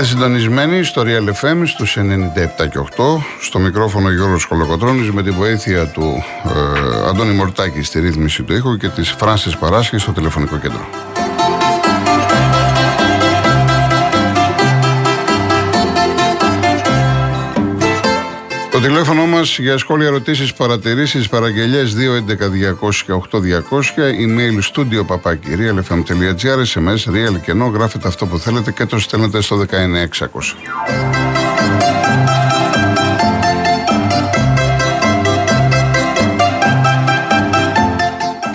Είστε συντονισμένοι στο Real FM στους 97 και 8 στο μικρόφωνο Γιώργος Κολοκοτρώνης με τη βοήθεια του ε, Αντώνη Μορτάκη στη ρύθμιση του ήχου και της Φράνσης Παράσχη στο τηλεφωνικό κέντρο. Το τηλέφωνο μας για σχόλια, ερωτήσεις, παρατηρήσεις, παραγγελίε 211-200-8200, email studio παπάκι realfm.gr, sms real κενό, γράφετε αυτό που θέλετε και το στέλνετε στο 19600.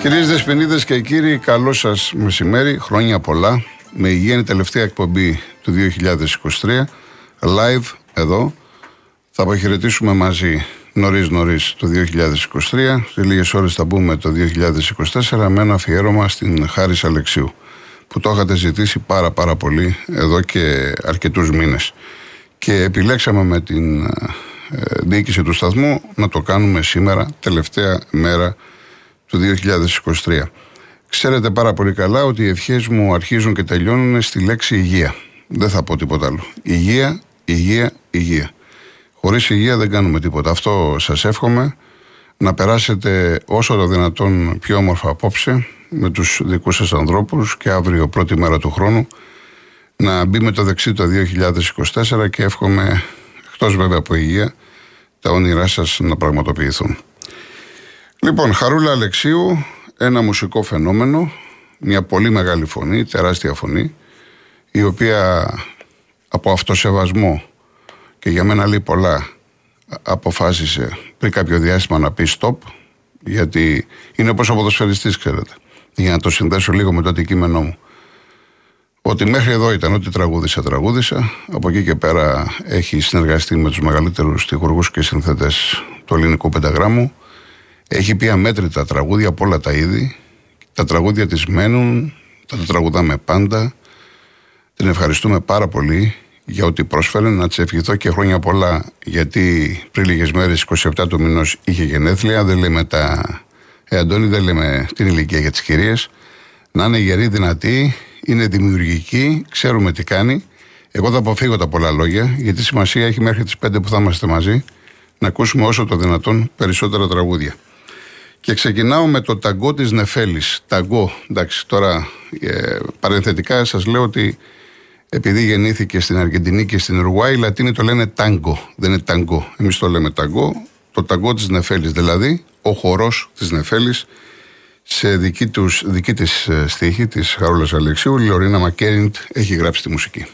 Κυρίες Δεσποινίδες και κύριοι, καλό σας μεσημέρι, χρόνια πολλά. Με υγεία τελευταία εκπομπή του 2023, live εδώ. Θα αποχαιρετήσουμε μαζί νωρίς νωρίς το 2023. Σε λίγες ώρες θα μπούμε το 2024 με ένα αφιέρωμα στην Χάρη Αλεξίου που το είχατε ζητήσει πάρα πάρα πολύ εδώ και αρκετούς μήνες. Και επιλέξαμε με την ε, διοίκηση του σταθμού να το κάνουμε σήμερα, τελευταία μέρα του 2023. Ξέρετε πάρα πολύ καλά ότι οι ευχές μου αρχίζουν και τελειώνουν στη λέξη υγεία. Δεν θα πω τίποτα άλλο. Υγεία, υγεία, υγεία. Χωρίς υγεία δεν κάνουμε τίποτα. Αυτό σας εύχομαι να περάσετε όσο το δυνατόν πιο όμορφα απόψε με τους δικούς σας ανθρώπους και αύριο πρώτη μέρα του χρόνου να μπει με το δεξί το 2024 και εύχομαι εκτός βέβαια από υγεία τα όνειρά σας να πραγματοποιηθούν. Λοιπόν, Χαρούλα Αλεξίου, ένα μουσικό φαινόμενο, μια πολύ μεγάλη φωνή, τεράστια φωνή, η οποία από αυτοσεβασμό και για μένα λέει πολλά. Αποφάσισε πριν κάποιο διάστημα να πεις stop γιατί είναι όπως ο ποδοσφαιριστής ξέρετε. Για να το συνδέσω λίγο με το αντικείμενό μου. Ότι μέχρι εδώ ήταν ότι τραγούδισα τραγούδισα από εκεί και πέρα έχει συνεργαστεί με τους μεγαλύτερους τυχουργούς και συνθέτες του ελληνικού πενταγράμμου. Έχει πει αμέτρητα τραγούδια από όλα τα είδη. Τα τραγούδια της μένουν τα τραγουδάμε πάντα. Την ευχαριστούμε πάρα πολύ για ό,τι πρόσφερε. Να της ευχηθώ και χρόνια πολλά, γιατί πριν λίγες μέρες, 27 του μηνός, είχε γενέθλια. Δεν λέμε τα. Ε, Αντώνη, δεν λέμε την ηλικία για τις κυρίες. Να είναι γερή, δυνατή, είναι δημιουργική, ξέρουμε τι κάνει. Εγώ θα αποφύγω τα πολλά λόγια, γιατί σημασία έχει μέχρι τις 5 που θα είμαστε μαζί να ακούσουμε όσο το δυνατόν περισσότερα τραγούδια. Και ξεκινάω με το ταγκό της Νεφέλης. Ταγκό, εντάξει, τώρα ε, παρενθετικά σας λέω ότι επειδή γεννήθηκε στην Αργεντινή και στην Ουρουάη, οι Λατίνοι το λένε τάγκο. Δεν είναι ταγκό. Εμείς το λέμε ταγκό. Το ταγκό της Νεφέλης, δηλαδή ο χορός της Νεφέλης, σε δική, τους, δική της ε, στίχη της Χαρούλας Αλεξίου, η Λωρίνα Μακέριντ έχει γράψει τη μουσική.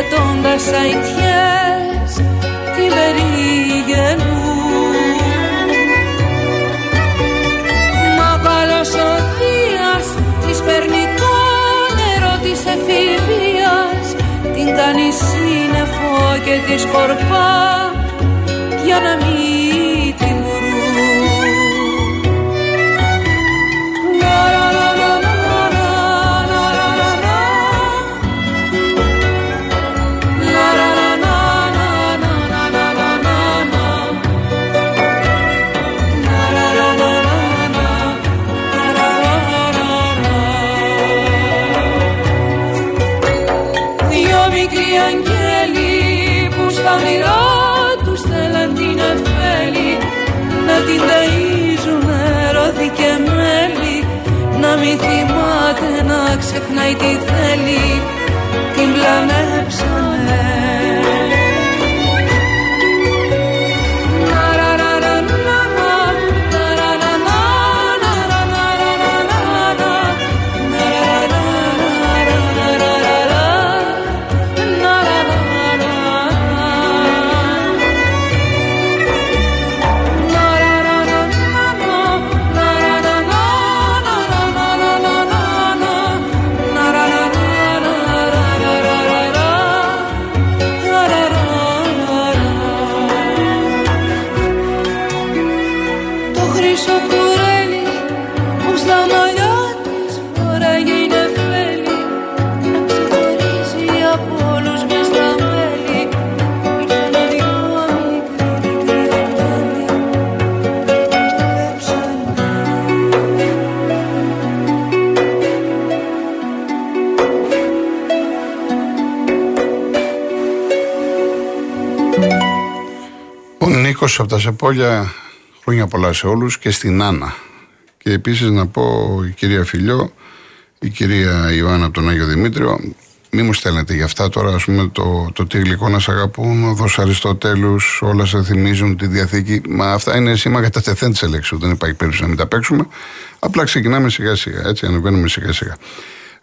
Πετώντας αητιές τη περίγελου Μα καλός ο Δίας της παίρνει το νερό της εφηβείας την κάνει σύννεφο και τη σκορπά για να μην μην θυμάται να ξεχνάει τι θέλει. Την πλανέψανε από τα Σεπόλια, χρόνια πολλά σε όλους και στην Άννα. Και επίσης να πω η κυρία Φιλιό, η κυρία Ιωάννα από τον Άγιο Δημήτριο, μη μου στέλνετε για αυτά τώρα, ας πούμε, το, το τι γλυκό να σε αγαπούν, ο Δός Αριστοτέλους, όλα σε θυμίζουν τη Διαθήκη. Μα αυτά είναι σήμα κατά τεθέν της ελέξης, δεν υπάρχει περίπτωση να μην τα παίξουμε. Απλά ξεκινάμε σιγά σιγά, έτσι, ανεβαίνουμε σιγά σιγά.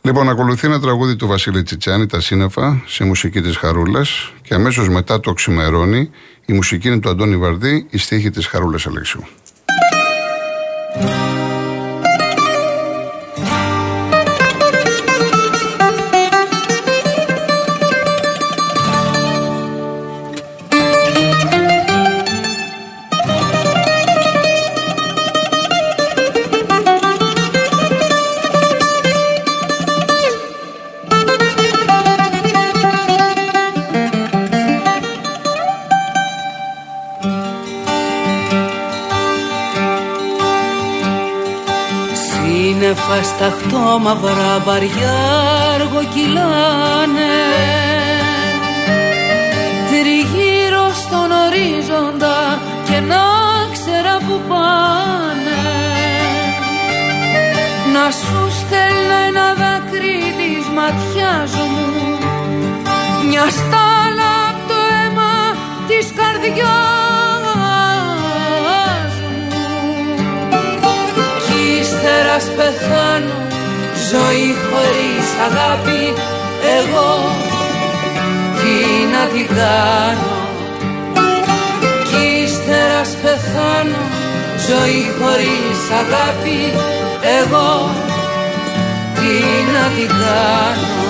Λοιπόν, ακολουθεί ένα τραγούδι του Βασίλη Τσιτσάνη, Τα Σύννεφα, σε μουσική της Χαρούλας και αμέσως μετά το ξημερώνει η μουσική είναι του Αντώνη Βαρδί, η στίχη της Χαρούλας Αλεξιού. Στα μαυρά βαριά αργοκυλάνε. Τριγύρω στον ορίζοντα και να ξέρα που πάνε. Να σου στέλνω ένα δάκρυ της ματιάς μου μια στάλα πεθάνω. Ζωή χωρίς αγάπη εγώ τι να την κάνω. Κι ύστερα πεθάνω. Ζωή χωρίς αγάπη εγώ τι να την κάνω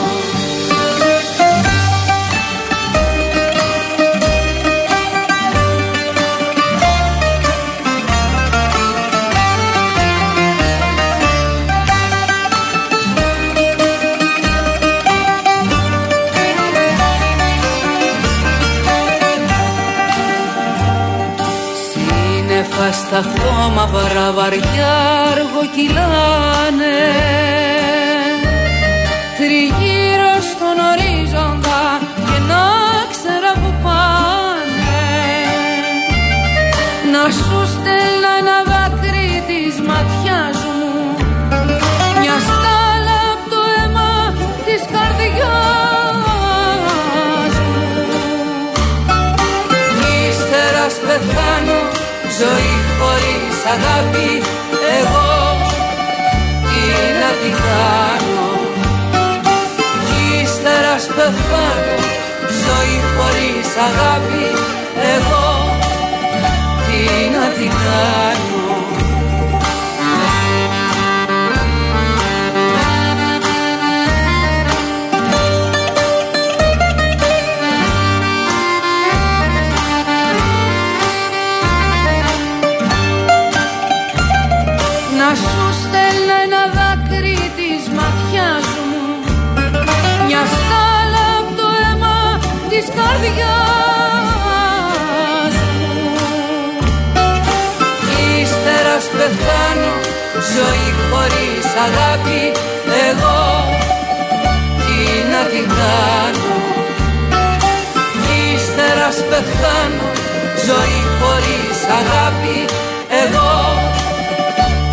στα χρώμα βαριά αργοκυλάνε. Τριγύρω αγάπη εγώ τι να την κάνω. Κι ύστερα σπεθάνω ζωή χωρίς αγάπη εγώ τι να την κάνω πεθάνω ζωή χωρίς αγάπη εγώ τι να την κάνω. Ύστερα πεθάνω ζωή χωρίς αγάπη εγώ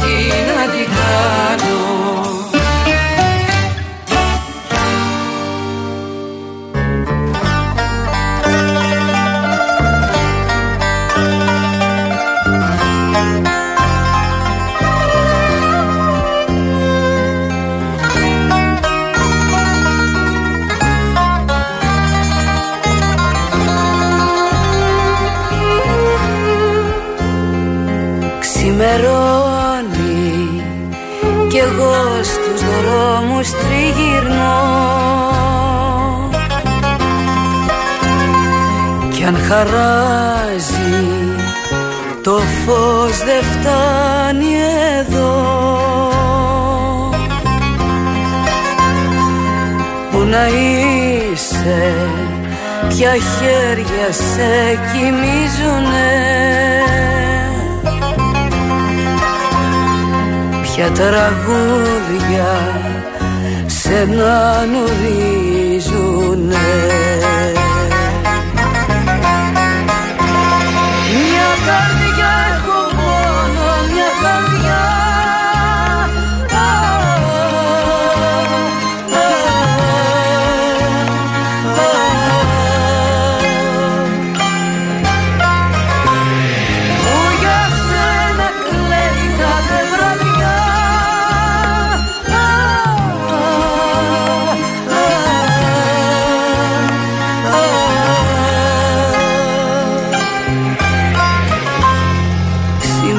τι να την κάνω χαράζει. Το φως δεν φτάνει εδώ. Πού να είσαι, ποια χέρια σε κοιμίζουνε. Ποια τραγούδια σε να νουρίζουνε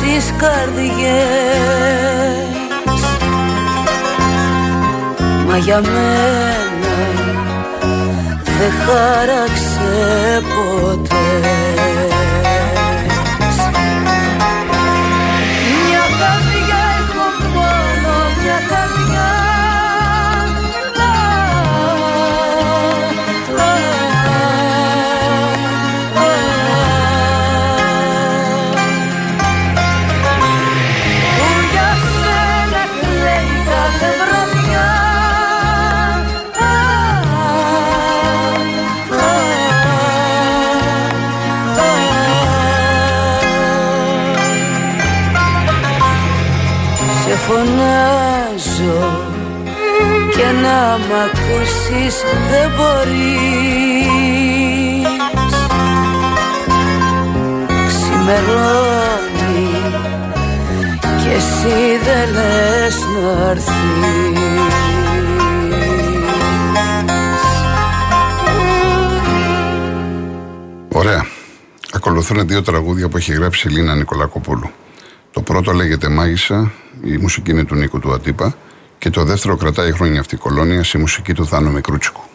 τις καρδιές. Μα για μένα δεν χάραξε ποτέ ακούσεις δεν μπορείς Ξημερώνει και εσύ δεν λες να Ωραία. Ακολουθούν δύο τραγούδια που έχει γράψει η Λίνα Νικολακοπούλου. Το πρώτο λέγεται Μάγισσα, η μουσική είναι του Νίκου του Ατύπα και το δεύτερο κρατάει χρόνια αυτή η κολόνια, η μουσική του Θάνο Μικρούτσικου.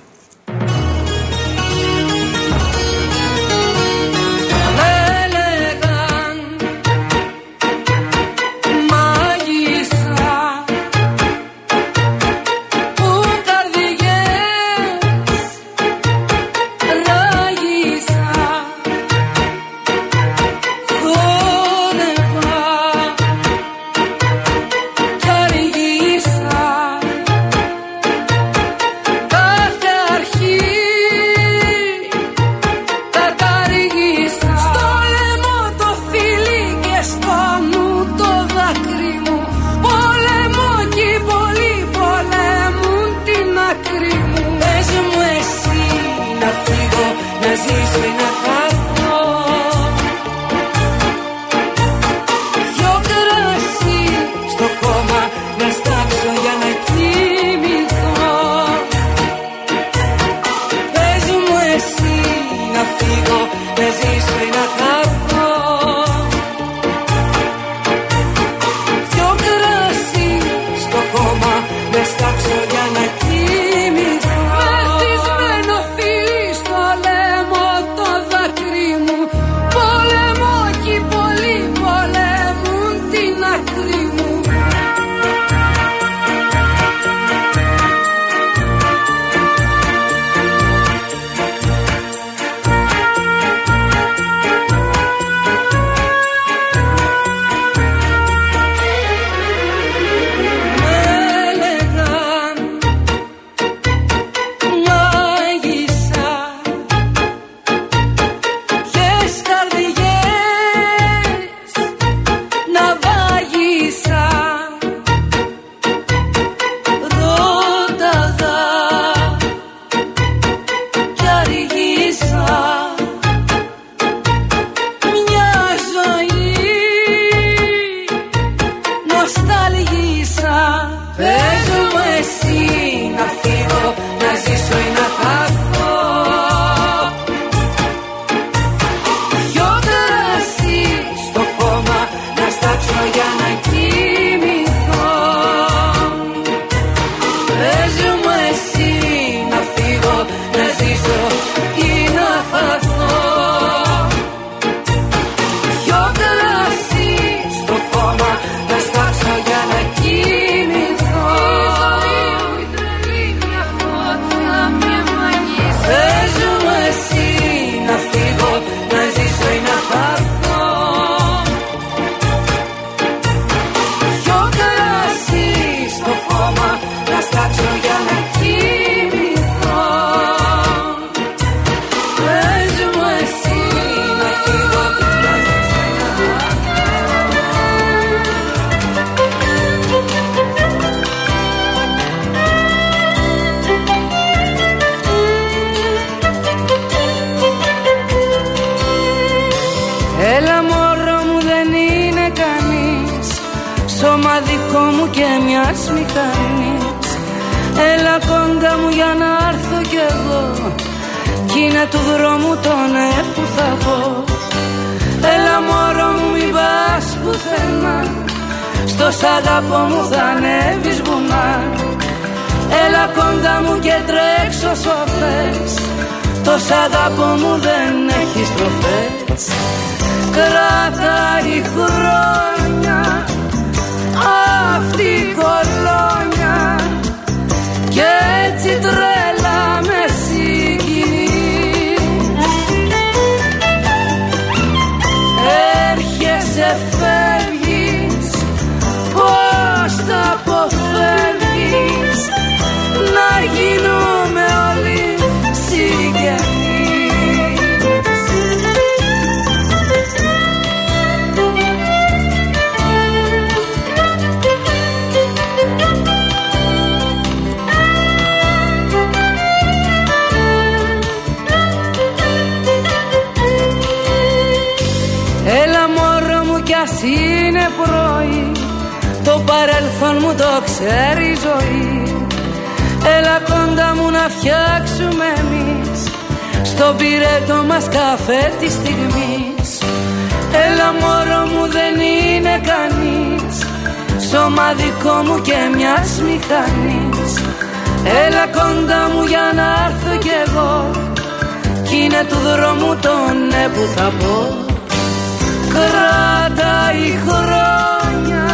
to your του δρόμου τον ε που θα πω. Έλα μωρό μου μην πας πουθενά. Στο σ' μου θα ανέβεις βουνά. Έλα κοντά μου και τρέξω όσο θες Το σ' μου δεν έχει τροφές Κράτα η χρόνια αυτή η κολόνια. Και έτσι τρέχει the Στο πυρέτο μας καφέ της στιγμής. Έλα μωρό μου δεν είναι κανείς. Σώμα δικό μου και μιας μηχανής. Έλα κοντά μου για να έρθω κι εγώ. Κι είναι του δρόμου το ναι που θα πω. Κράτα η χρόνια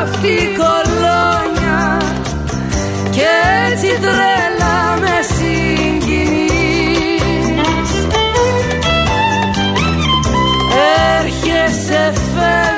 αυτή κολόνια. Και έτσι τρέλα never